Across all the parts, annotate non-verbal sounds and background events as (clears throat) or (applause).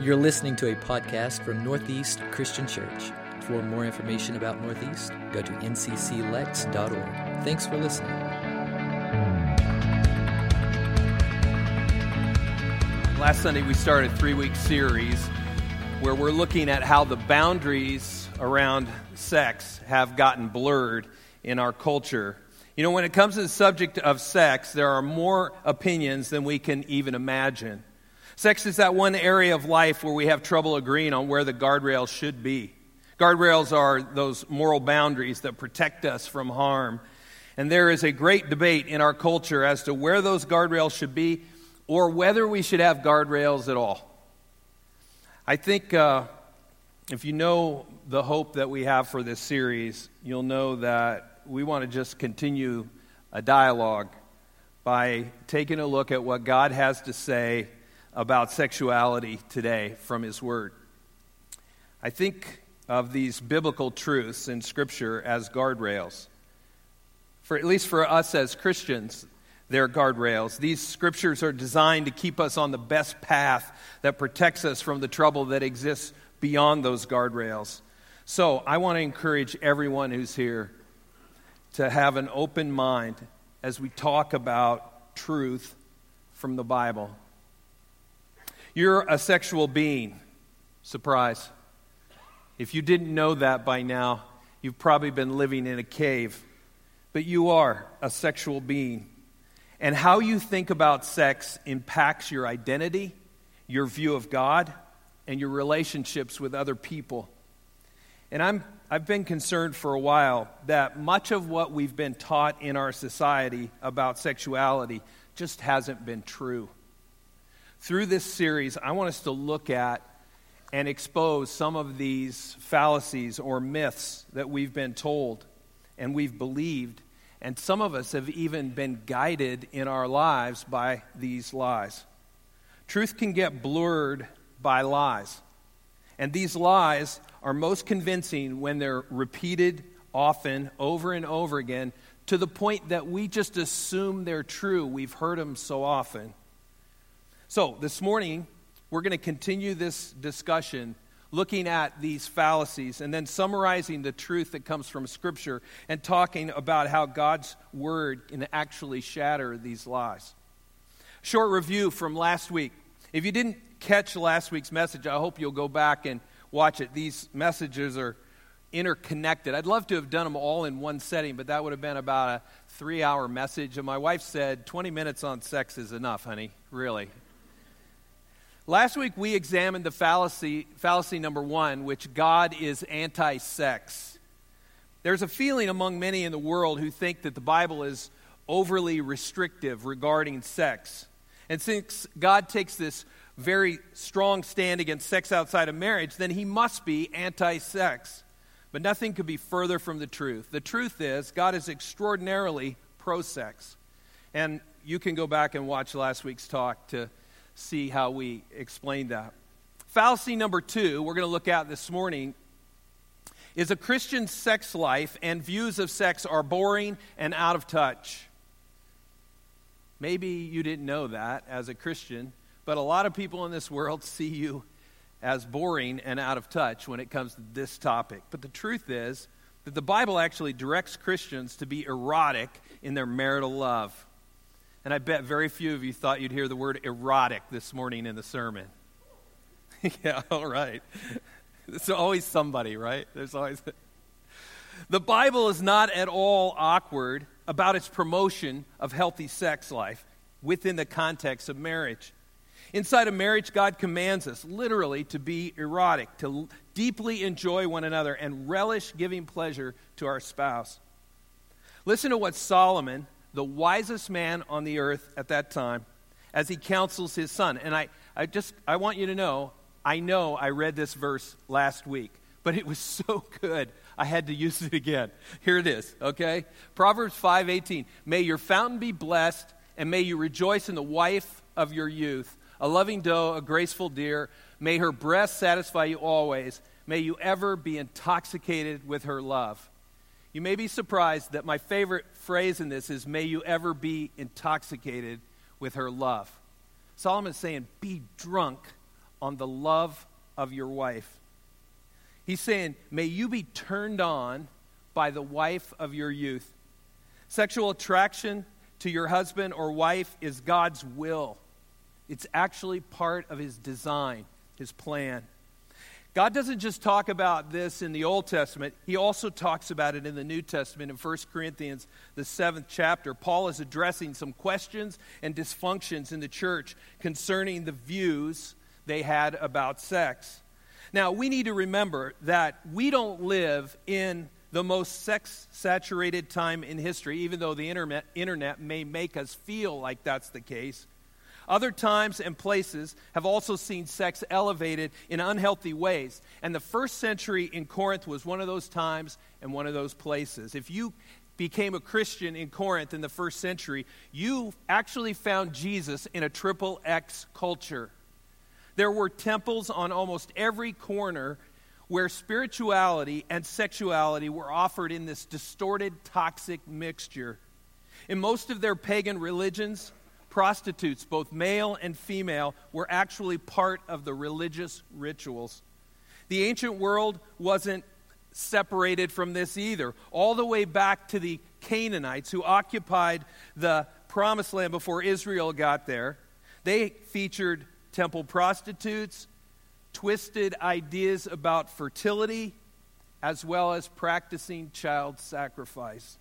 You're listening to a podcast from Northeast Christian Church. For more information about Northeast, go to ncclex.org. Thanks for listening. Last Sunday, we started a three week series where we're looking at how the boundaries around sex have gotten blurred in our culture. You know, when it comes to the subject of sex, there are more opinions than we can even imagine. Sex is that one area of life where we have trouble agreeing on where the guardrails should be. Guardrails are those moral boundaries that protect us from harm. And there is a great debate in our culture as to where those guardrails should be or whether we should have guardrails at all. I think uh, if you know the hope that we have for this series, you'll know that we want to just continue a dialogue by taking a look at what God has to say about sexuality today from His Word. I think of these biblical truths in Scripture as guardrails. For at least for us as Christians, they're guardrails. These scriptures are designed to keep us on the best path that protects us from the trouble that exists beyond those guardrails. So I want to encourage everyone who's here to have an open mind as we talk about truth from the Bible. You're a sexual being. Surprise. If you didn't know that by now, you've probably been living in a cave. But you are a sexual being. And how you think about sex impacts your identity, your view of God, and your relationships with other people. And I'm, I've been concerned for a while that much of what we've been taught in our society about sexuality just hasn't been true. Through this series, I want us to look at and expose some of these fallacies or myths that we've been told and we've believed. And some of us have even been guided in our lives by these lies. Truth can get blurred by lies. And these lies are most convincing when they're repeated often, over and over again, to the point that we just assume they're true. We've heard them so often. So, this morning, we're going to continue this discussion looking at these fallacies and then summarizing the truth that comes from Scripture and talking about how God's Word can actually shatter these lies. Short review from last week. If you didn't catch last week's message, I hope you'll go back and watch it. These messages are interconnected. I'd love to have done them all in one setting, but that would have been about a three hour message. And my wife said, 20 minutes on sex is enough, honey. Really. Last week we examined the fallacy, fallacy number one, which God is anti sex. There's a feeling among many in the world who think that the Bible is overly restrictive regarding sex. And since God takes this very strong stand against sex outside of marriage, then he must be anti sex. But nothing could be further from the truth. The truth is, God is extraordinarily pro sex. And you can go back and watch last week's talk to see how we explain that. Fallacy number two, we're going to look at this morning, is a Christian sex life and views of sex are boring and out of touch. Maybe you didn't know that as a Christian, but a lot of people in this world (laughs) see you as boring and out of touch when it comes to this topic. But the truth is that the Bible actually directs Christians to be erotic in their marital love. And I bet very few of you thought you'd hear the word erotic this morning in the sermon. (laughs) yeah, all right. There's always somebody, right? There's always. the Bible is not at all awkward about its promotion of healthy sex life within the context of marriage. Inside of marriage, God commands us literally to be erotic, to deeply enjoy one another and relish giving pleasure to our spouse. Listen to what Solomon the wisest man on the earth at that time as he counsels his son. And I, I just I want you to know, I know I read this verse last week, but it was (laughs) so good. I had to use it again. Here it is, okay? Proverbs 5:18. May your fountain be blessed and may you rejoice in the wife of your youth, a loving doe, a graceful deer. May her breast satisfy you always. May you ever be intoxicated with her love. You may be surprised that my favorite phrase in this is, May you ever be intoxicated with her love. Solomon's saying, Be drunk on the love of your wife. He's saying, May you be turned on by the wife of your youth. Sexual attraction to your husband or wife is God's will, it's actually part of his design, his plan. God doesn't just talk about this in the Old Testament, He also talks about it in the New Testament. In 1 Corinthians, the seventh chapter, Paul is addressing some questions and dysfunctions in the church concerning the views they had about sex. Now, we need to remember that we don't live in the most sex saturated time in history, even though the internet, internet may make us feel like that's the case. Other times and places have also seen sex elevated in unhealthy ways. And the first century in Corinth was one of those times and one of those places. If you became a Christian in Corinth in the first century, you actually found Jesus in a triple X culture. There were temples on almost every corner where spirituality and sexuality were offered in this distorted, toxic mixture. In most of their pagan religions, prostitutes, both male and female, were actually part of the religious rituals. The ancient world wasn't separated from this either. All the way back to the Canaanites who occupied the promised land before Israel got there, they featured temple prostitutes, twisted ideas about fertility, as well as practicing child sacrifice.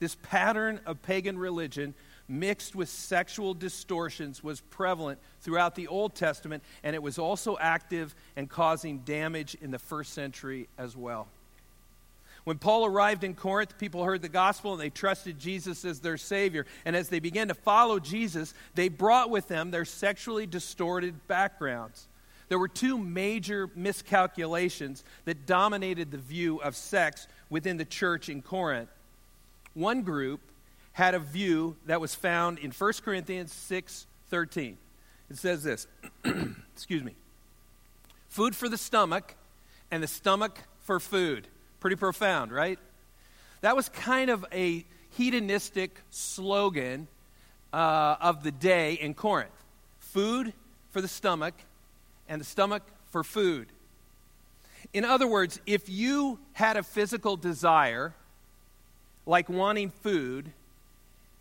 This pattern of pagan religion mixed with sexual distortions was prevalent throughout the Old Testament, and it was also active and causing damage in the first century as well. When Paul arrived in Corinth, people heard the gospel and they trusted Jesus as their Savior. And as they began to follow Jesus, they brought with them their sexually distorted backgrounds. There were two major miscalculations that dominated the view of sex within the church in Corinth. One group had a view that was found in 1 Corinthians 6:13. It says this, (clears throat) excuse me. Food for the stomach and the stomach for food. Pretty profound, right? That was kind of a hedonistic slogan uh, of the day in Corinth. Food for the stomach and the stomach for food. In other words, if you had a physical desire, like wanting food,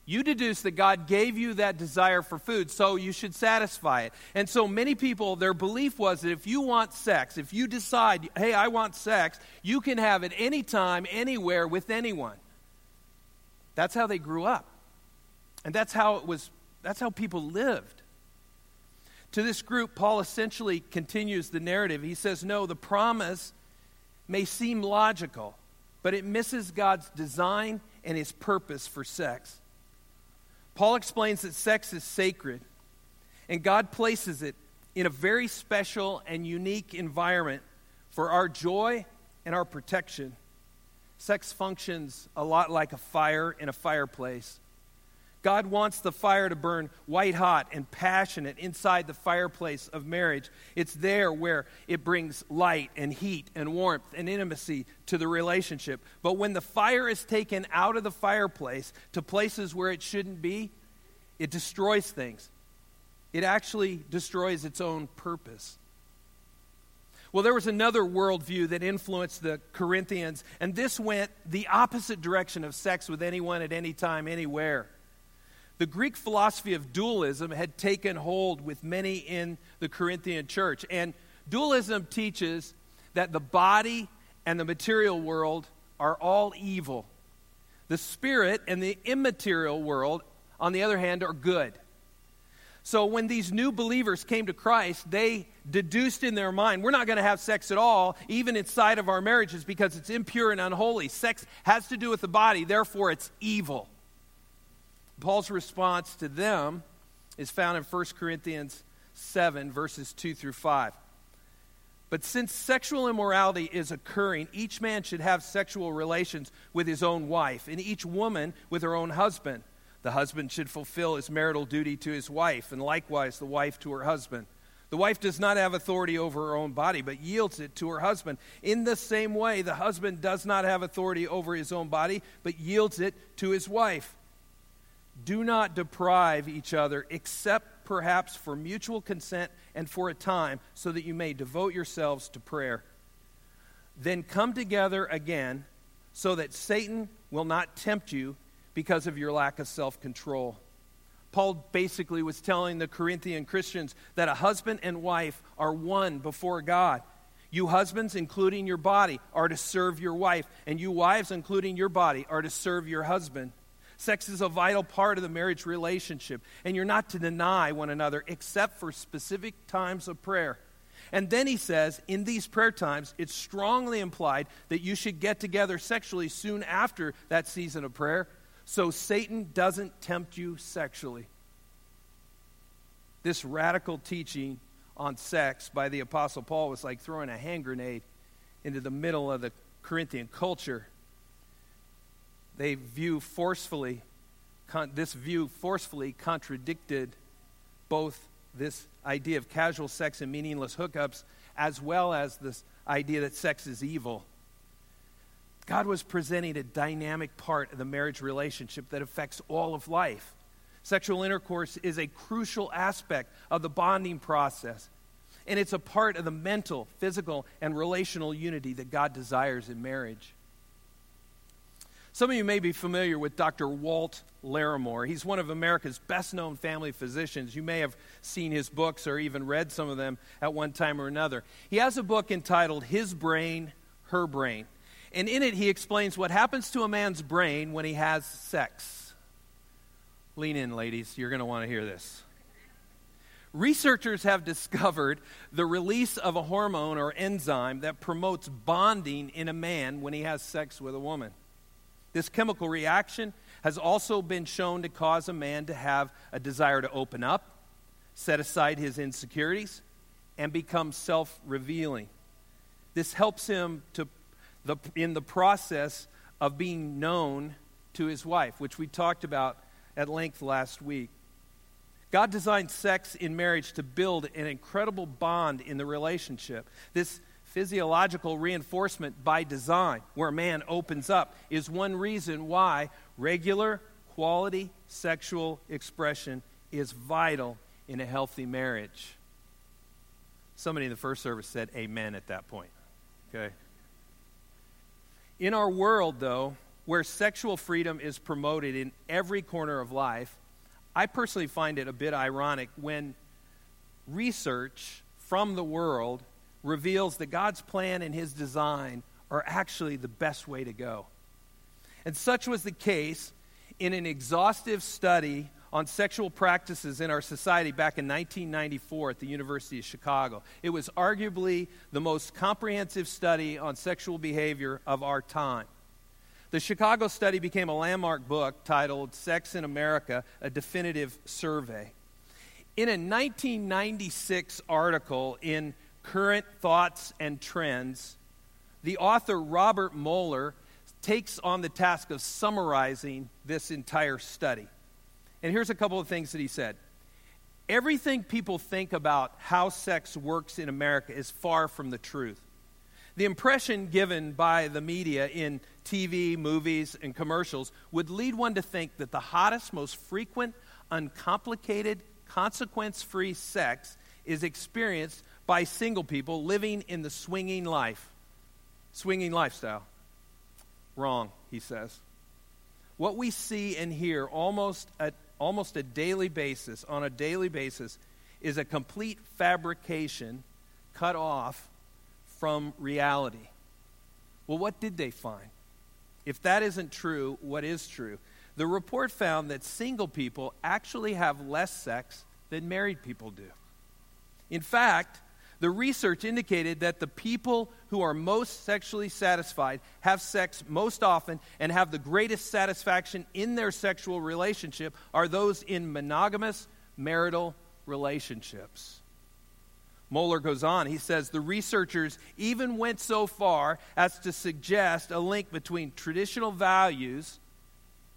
you deduce that God gave you that desire for food, so you should satisfy it. And so many people, their belief was that if you want sex, if you decide, hey, I want sex, you can have it anytime, anywhere, with anyone. That's how they grew up. And that's how it was, that's how people lived. To this group, Paul essentially continues the narrative. He says, no, the promise may seem logical, but it misses God's design and his purpose for sex. Paul explains that sex is sacred, and God places it in a very special and unique environment for our joy and our protection. Sex functions a lot like a fire in a fireplace. God wants the fire to burn white hot and passionate inside the fireplace of marriage. It's there where it brings light and heat and warmth and intimacy to the relationship. But when the fire is taken out of the fireplace to places where it shouldn't be, it destroys things. It actually destroys its own purpose. Well, there was another worldview that influenced the Corinthians, and this went the opposite direction of sex with anyone at any time, anywhere. The Greek philosophy of dualism had taken hold with many in the Corinthian church. And dualism teaches that the body and the material world are all evil. The spirit and the immaterial world, on the other hand, are good. So when these new believers came to Christ, they deduced in their mind, we're not going to have sex at all, even inside of our marriages, because it's impure and unholy. Sex has to do with the body, therefore, it's evil. Paul's response to them is found in 1 Corinthians 7, verses 2 through 5. But since sexual immorality is occurring, each man should have sexual relations with his own wife, and each woman with her own husband. The husband should fulfill his marital duty to his wife, and likewise the wife to her husband. The wife does not have authority over her own body, but yields it to her husband. In the same way, the husband does not have authority over his own body, but yields it to his wife. Do not deprive each other, except perhaps for mutual consent and for a time, so that you may devote yourselves to prayer. Then come together again, so that Satan will not tempt you because of your lack of self control. Paul basically was telling the Corinthian Christians that a husband and wife are one before God. You husbands, including your body, are to serve your wife, and you wives, including your body, are to serve your husband. Sex is a vital part of the marriage relationship, and you're not to deny one another except for specific times of prayer. And then he says, in these prayer times, it's strongly implied that you should get together sexually soon after that season of prayer so Satan doesn't tempt you sexually. This radical teaching on sex by the Apostle Paul was like throwing a hand grenade into the middle of the Corinthian culture. They view forcefully, con- this view forcefully contradicted both this idea of casual sex and meaningless hookups as well as this idea that sex is evil. God was presenting a dynamic part of the marriage relationship that affects all of life. Sexual intercourse is a crucial aspect of the bonding process, and it's a part of the mental, physical, and relational unity that God desires in marriage. Some of you may be familiar with Dr. Walt Larimore. He's one of America's best known family physicians. You may have seen his books or even read some of them at one time or another. He has a book entitled His Brain, Her Brain. And in it, he explains what happens to a man's brain when he has sex. Lean in, ladies. You're going to want to hear this. Researchers have discovered the release of a hormone or enzyme that promotes bonding in a man when he has sex with a woman. This chemical reaction has also been shown to cause a man to have a desire to open up, set aside his insecurities, and become self revealing. This helps him to the, in the process of being known to his wife, which we talked about at length last week. God designed sex in marriage to build an incredible bond in the relationship. This physiological reinforcement by design, where man opens up, is one reason why regular, quality sexual expression is vital in a healthy marriage. Somebody in the first service said amen at that point. Okay? In our world, though, where sexual freedom is promoted in every corner of life, I personally find it a bit ironic when research from the world reveals that God's plan and his design are actually the best way to go. And such was the case in an exhaustive study on sexual practices in our society back in 1994 at the University of Chicago. It was arguably the most comprehensive study on sexual behavior of our time. The Chicago study became a landmark book titled Sex in America A Definitive Survey. In a 1996 article in Current Thoughts and Trends, the author Robert Moeller takes on the task of summarizing this entire study. And here's a couple of things that he said. Everything people think about how sex works in America is far from the truth. The impression given by the media in TV, movies, and commercials would lead one to think that the hottest, most frequent, uncomplicated, consequence free sex is experienced by single people living in the swinging life. Swinging lifestyle. Wrong, he says. What we see and hear almost at almost a daily basis, on a daily basis, is a complete fabrication cut off from reality. Well, what did they find? If that isn't true, what is true? The report found that single people actually have less sex than married people do. In fact, the research indicated that the people who are most sexually satisfied have sex most often and have the greatest satisfaction in their sexual relationship are those in monogamous marital relationships. Moeller goes on. He says the researchers even went so far as to suggest a link between traditional values,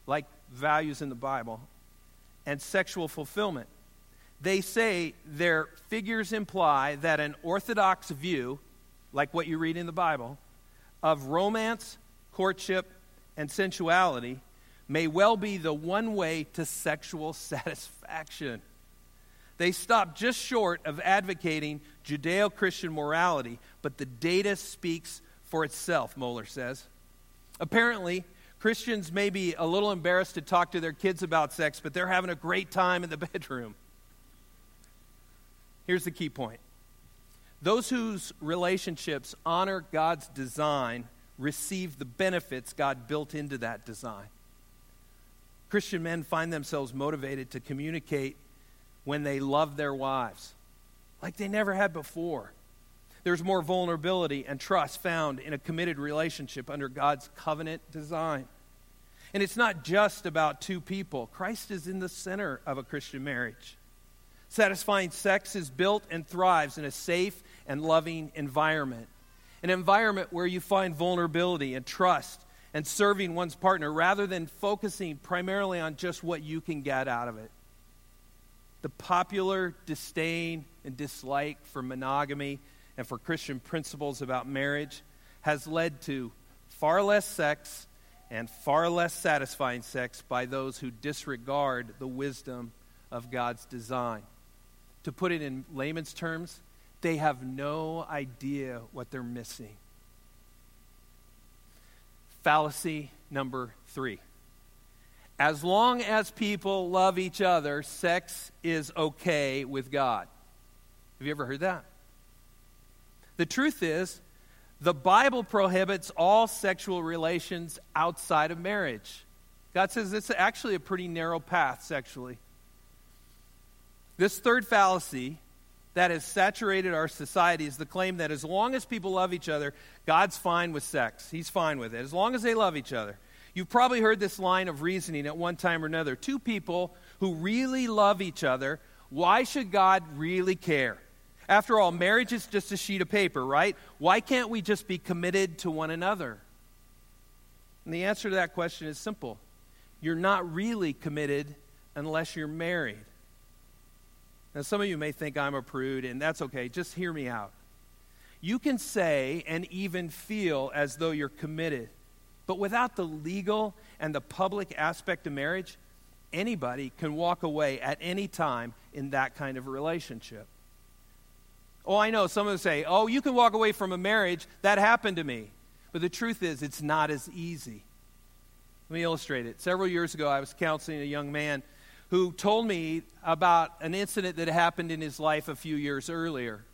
like values in the Bible, and sexual fulfillment. They say their figures imply that an orthodox view, like what you read in the Bible, of romance, courtship, and sensuality may well be the one way to sexual (laughs) satisfaction. They stop just short of advocating Judeo Christian morality, but the data speaks for itself, Moeller says. Apparently, Christians may be a little embarrassed to talk to their kids about sex, but they're having a great time in the (laughs) bedroom. Here's the key point those whose relationships honor God's design receive the benefits God built into that design. Christian men find themselves motivated to communicate when they love their wives like they never had before. There's more vulnerability and trust found in a committed relationship under God's covenant design. And it's not just about two people, Christ is in the center of a Christian marriage. Satisfying sex is built and thrives in a safe and loving environment. An environment where you find vulnerability and trust and serving one's partner rather than focusing primarily on just what you can get out of it. The popular disdain and dislike for monogamy and for Christian principles about marriage has led to far less sex and far less satisfying sex by those who disregard the wisdom of God's design. To put it in layman's terms, they have no idea what they're missing. Fallacy number three. As long as people love each other, sex is okay with God. Have you ever heard that? The truth is, the Bible prohibits all sexual relations outside of marriage. God says it's actually a pretty narrow path sexually. This third fallacy that has saturated our society is the claim that as long as people love each other, God's fine with sex. He's fine with it, as long as they love each other. You've probably heard this line of reasoning at one time or another. Two people who really love each other, why should God really care? After all, marriage is just a sheet of paper, right? Why can't we just be committed to one another? And the answer to that question is simple you're not really committed unless you're married. Now, some of you may think I'm a prude, and that's okay. Just hear me out. You can say and even feel as though you're committed, but without the legal and the public aspect of marriage, anybody can walk away at any time in that kind of relationship. Oh, I know. Some of them say, oh, you can walk away from a marriage. That happened to me. But the truth is, it's not as easy. Let me illustrate it. Several years ago, I was counseling a young man who told me about an incident that happened in his life a few years earlier.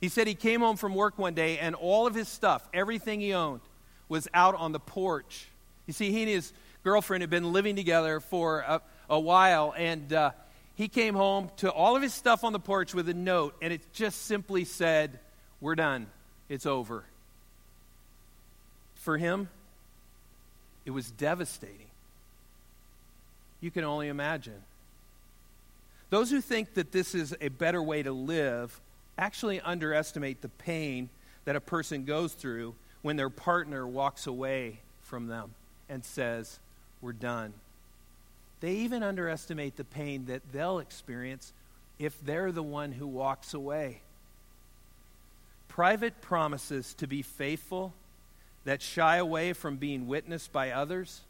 He said he came home from work one day and all of his stuff, everything he owned, was out on the porch. You see, he and his girlfriend had been living together for a, a while, and uh, he came home to all of his stuff on the porch with a note, and it just simply said, We're done. It's over. For him, it was devastating. You can only imagine. Those who think that this is a better way to live actually underestimate the pain that a person goes through when their partner walks away from them and says, We're done. They even underestimate the pain that they'll experience if they're the one who walks away. Private promises to be faithful that shy away from being witnessed by others,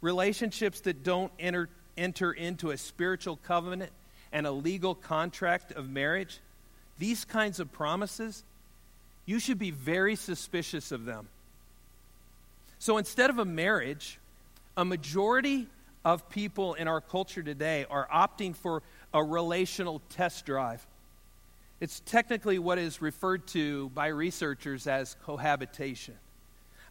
relationships that don't enter enter into a spiritual covenant and a legal contract of marriage, these kinds of promises, you should be very suspicious of them. So instead of a marriage, a majority of people in our culture today are opting for a relational test drive. It's technically what is referred to by researchers as cohabitation.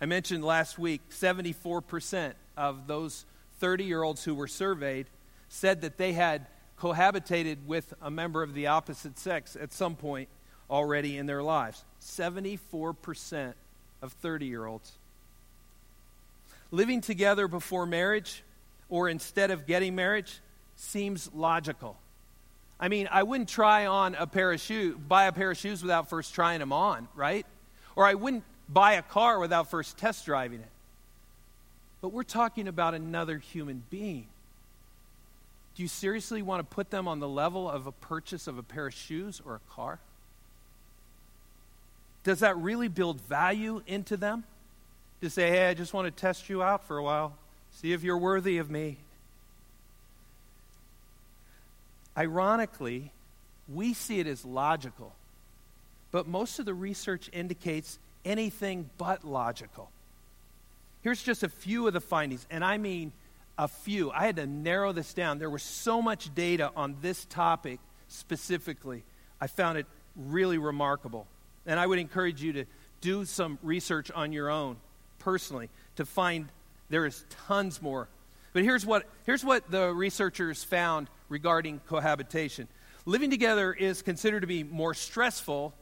I mentioned last week 74% of those 30 year olds who were surveyed said that they had cohabitated with a member of the opposite sex at some point already in their lives. 74% of 30 year olds. Living together before marriage or instead of getting marriage seems logical. I mean, I wouldn't try on a pair of shoes, buy a pair of shoes without first trying them on, right? Or I wouldn't buy a car without first test driving it. But we're talking about another human being. Do you seriously want to put them on the level of a purchase of a pair of shoes or a car? Does that really build value into them? To say, hey, I just want to test you out for a while, see if you're worthy of me. Ironically, we see it as logical. But most of the research indicates anything but logical. Here's just a few of the findings, and I mean a few. I had to narrow this down. There was so much data on this topic specifically. I found it really remarkable. And I would encourage you to do some research on your own personally to find there is tons more. But here's what, here's what the researchers found regarding cohabitation living together is considered to be more stressful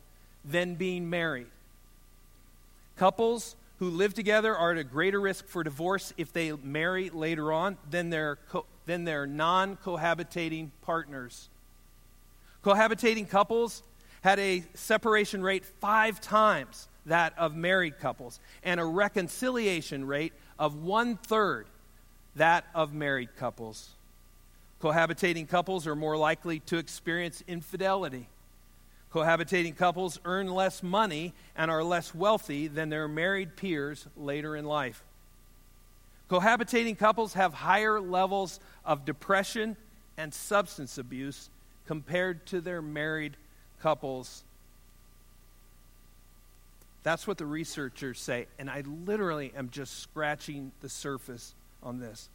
than being married. Couples who live together are at a greater risk for divorce if they marry later on than their, co- than their non cohabitating partners. Cohabitating couples had a separation rate five times that of married couples and a reconciliation rate of one third that of married couples. Cohabitating couples are more likely to experience infidelity. Cohabitating couples earn less money and are less wealthy than their married peers later in life. Cohabitating couples have higher levels of depression and substance abuse compared to their married couples. That's what the researchers say, and I literally am just scratching the surface on this.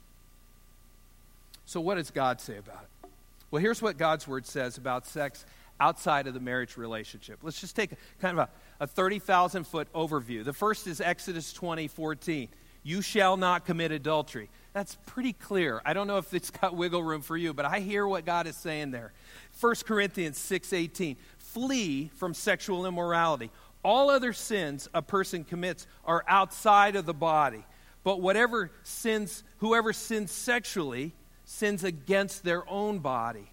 So, what does God say about it? Well, here's what God's word says about sex outside of the marriage relationship. Let's just take kind of a, a 30,000 foot overview. The first is Exodus 20 14. You shall not commit adultery. That's pretty clear. I don't know if it's got wiggle room for you, but I hear what God is saying there. 1 Corinthians 6 18. Flee from sexual immorality. All other sins a person commits are outside of the body. But whatever sins, whoever sins sexually sins against their own body.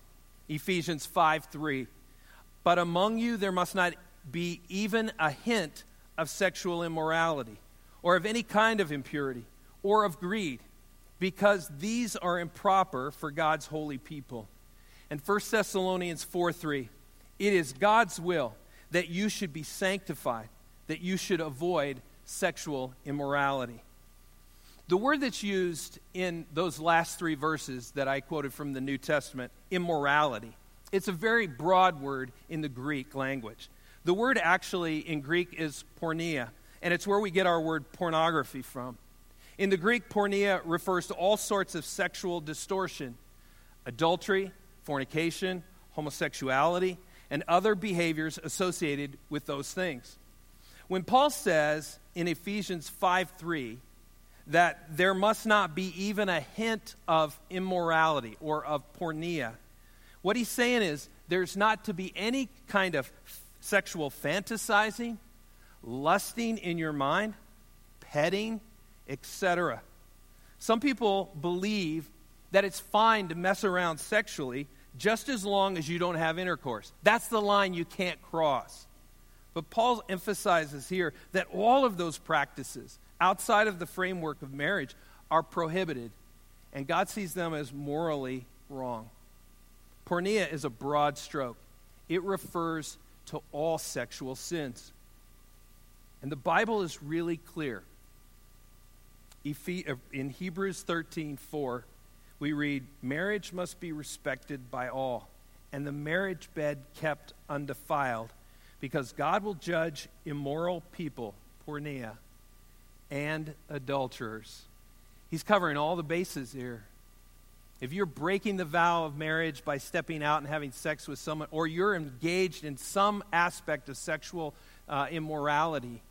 Ephesians 5 3. But among you there must not be even a hint of sexual immorality, or of any kind of impurity, or of greed, because these are improper for God's holy people. And 1 Thessalonians 4 3, it is God's will that you should be sanctified, that you should avoid sexual immorality. The word that's used in those last three verses that I quoted from the New Testament, immorality, it's a very broad word in the Greek language. The word actually in Greek is porneia, and it's where we get our word pornography from. In the Greek, porneia refers to all sorts of sexual distortion adultery, fornication, homosexuality, and other behaviors associated with those things. When Paul says in Ephesians 5 3 that there must not be even a hint of immorality or of porneia, what he's saying is there's not to be any kind of sexual fantasizing, lusting in your mind, petting, etc. Some people believe that it's fine to mess around sexually just as long as you don't have intercourse. That's the line you can't cross. But Paul emphasizes here that all of those practices outside of the framework of marriage are prohibited, and God sees them as morally wrong. Porneia is a broad stroke, it refers to all sexual sins. And the Bible is really clear. Uh, in Hebrews 13 4, we read, Marriage must be respected by all, and the marriage bed kept undefiled, because God will judge immoral people, porneia, and adulterers. He's covering all the bases here. If you're breaking the vow of marriage by stepping out and having sex with someone, or you're engaged in some aspect of sexual uh, immorality,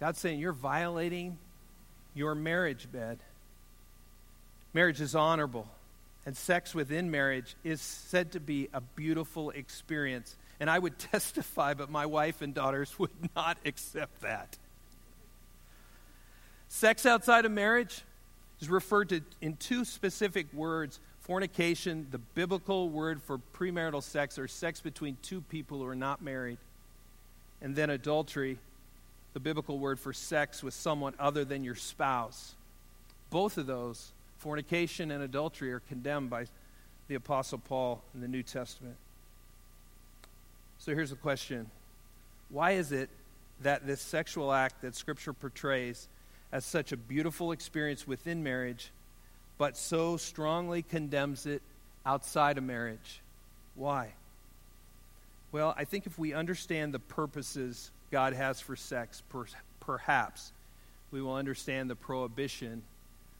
God's saying you're violating your marriage bed. Marriage is honorable, and sex within marriage is said to be a beautiful experience. And I would (laughs) testify, but my wife and daughters would not accept that. Sex outside of marriage is referred to in two specific words fornication, the biblical word for premarital sex or sex between two people who are not married, and then adultery, the biblical word for sex with someone other than your spouse. Both of those, fornication and adultery, are condemned by the Apostle Paul in the New Testament. So here's the question Why is it that this sexual act that Scripture portrays as such a beautiful experience within marriage, but so strongly condemns it outside of marriage. Why? Well, I think if we understand the purposes God has for sex, per- perhaps we will understand the prohibition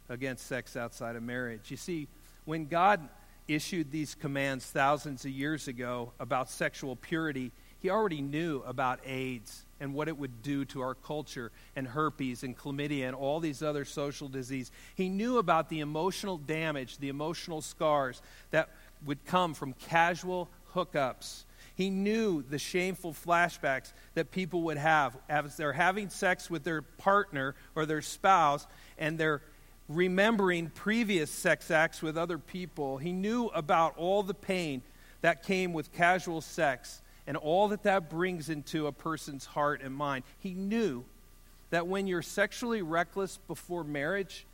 against sex outside of marriage. You see, when God issued these commands thousands of years ago about sexual purity, he already knew about AIDS and what it would do to our culture and herpes and chlamydia and all these other social diseases. He knew about the emotional damage, the emotional scars that would come from casual hookups. He knew the shameful flashbacks that people would have as they're having sex with their partner or their spouse and they're remembering previous sex acts with other people. He knew about all the pain that came with casual sex and all that that brings into a person's heart and mind. He knew that when you're sexually reckless before marriage,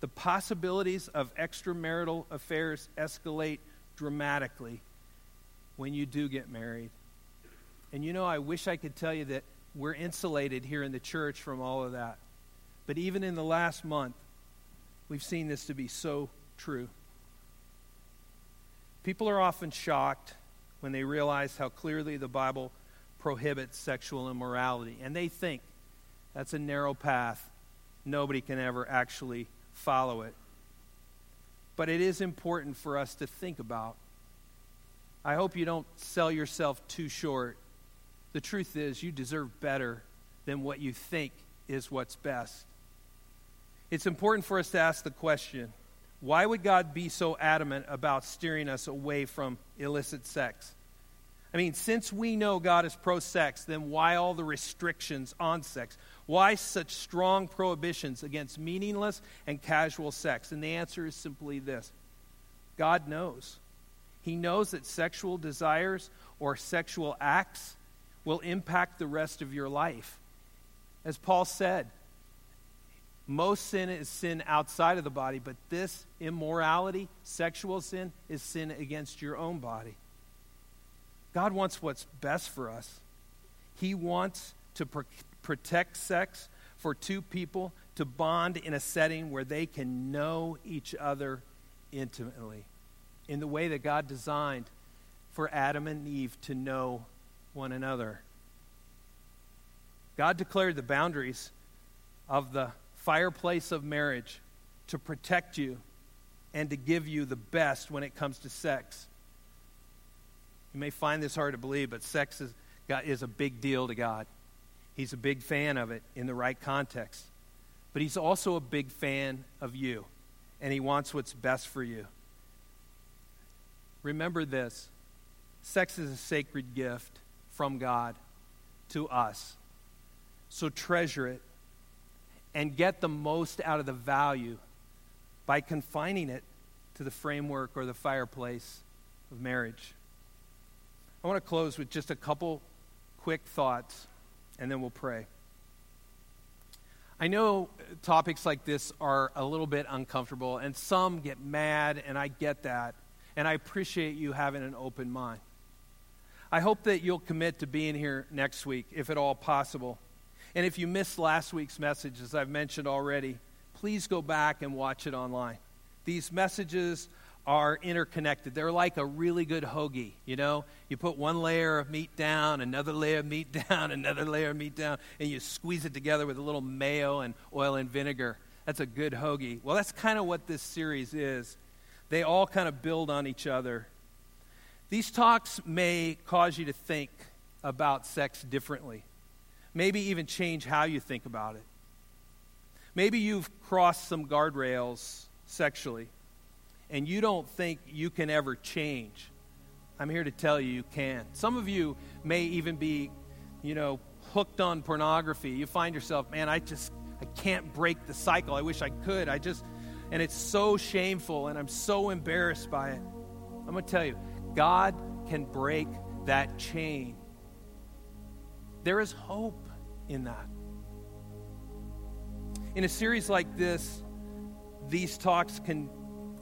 the possibilities of extramarital affairs escalate dramatically when you do get married. And you know, I wish I could tell you that we're insulated here in the church from all of that. But even in the last month, We've seen this to be so true. People are often shocked when they realize how clearly the Bible prohibits sexual immorality, and they think that's a narrow path. Nobody can ever actually follow it. But it is important for us to think about. I hope you don't sell yourself too short. The truth is, you deserve better than what you think is what's best it's important for us to ask the question why would God be so adamant about steering us away from illicit sex? I mean, since we know God is pro sex, then why all the restrictions on sex? Why such strong prohibitions against meaningless and casual sex? And the answer is simply this God knows. He knows that sexual desires or sexual acts will impact the rest of your life. As Paul said, most sin is sin outside of the body, but this immorality, sexual sin, is sin against your own body. God wants what's best for us. He wants to pr- protect sex for two people to bond in a setting where they can know each other intimately in the way that God designed for Adam and Eve to know one another. God declared the boundaries of the fireplace of marriage to protect you and to give you the best when it comes to sex. You may find this hard to believe, but sex is, is a big deal to God. He's a big fan of it in the right context. But He's also a big fan of you, and He wants what's best for you. Remember this sex is a sacred gift from God to us. So treasure it and get the most out of the value by confining it to the framework or the fireplace of marriage. I want to close with just a couple quick thoughts, and then we'll pray. I know topics like this are a little bit uncomfortable, and some get mad, and I get that. And I appreciate you having an open mind. I hope that you'll commit to being here next week, if at all possible. And if you missed last week's message, as I've mentioned already, please go back and watch it online. These messages are interconnected. They're like a really good hoagie, you know? You put one layer of meat down, another layer of meat (laughs) down, another layer of meat down, and you squeeze it together with a little mayo and oil and vinegar. That's a good hoagie. Well, that's kind of what this series is. They all kind of build on each other. These talks may cause you to think about sex differently maybe even change how you think about it. Maybe you've crossed some guardrails sexually and you don't think you can ever change. I'm here to tell you you can. Some of you may even be, you know, hooked on pornography. You find yourself, man, I just I can't break the cycle. I wish I could. I just and it's so shameful and I'm so embarrassed by it. I'm going to tell you, God can break that chain there is hope in that. In a series like this, these talks can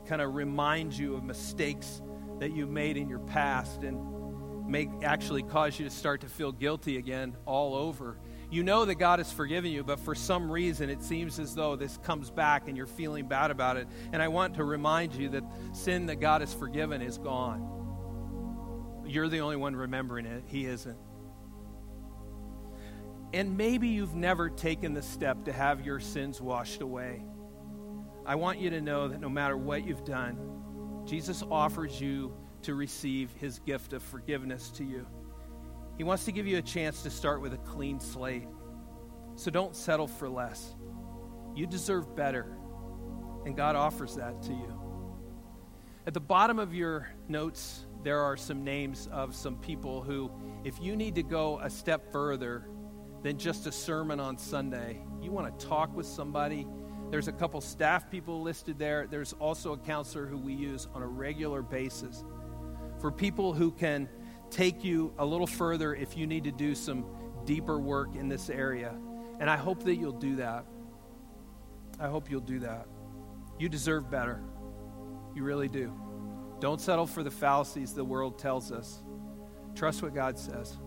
kind of remind you of mistakes that you've made in your past and may actually cause you to start to feel guilty again all over. You know that God has forgiven you, but for some reason it seems as though this comes back and you're feeling bad about it. And I want to remind you that sin that God has forgiven is gone you're the only one remembering it. He isn't. And maybe you've never taken the step to have your sins washed away. I want you to know that no matter what you've done, Jesus offers you to receive his gift of forgiveness to you. He wants to give you a chance to start with a clean slate. So don't settle for less. You deserve better, and God offers that to you. At the bottom of your notes, there are some names of some people who, if you need to go a step further than just a sermon on Sunday, you want to talk with somebody. There's a couple staff people listed there. There's also a counselor who we use on a regular basis for people who can take you a little further if you need to do some deeper work in this area. And I hope that you'll do that. I hope you'll do that. You deserve better. You really do. Don't settle for the fallacies the world tells us. Trust what God says.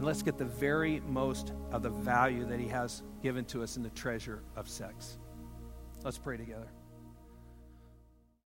And let's get the very most of the value that He has given to us in the treasure of sex. Let's pray together.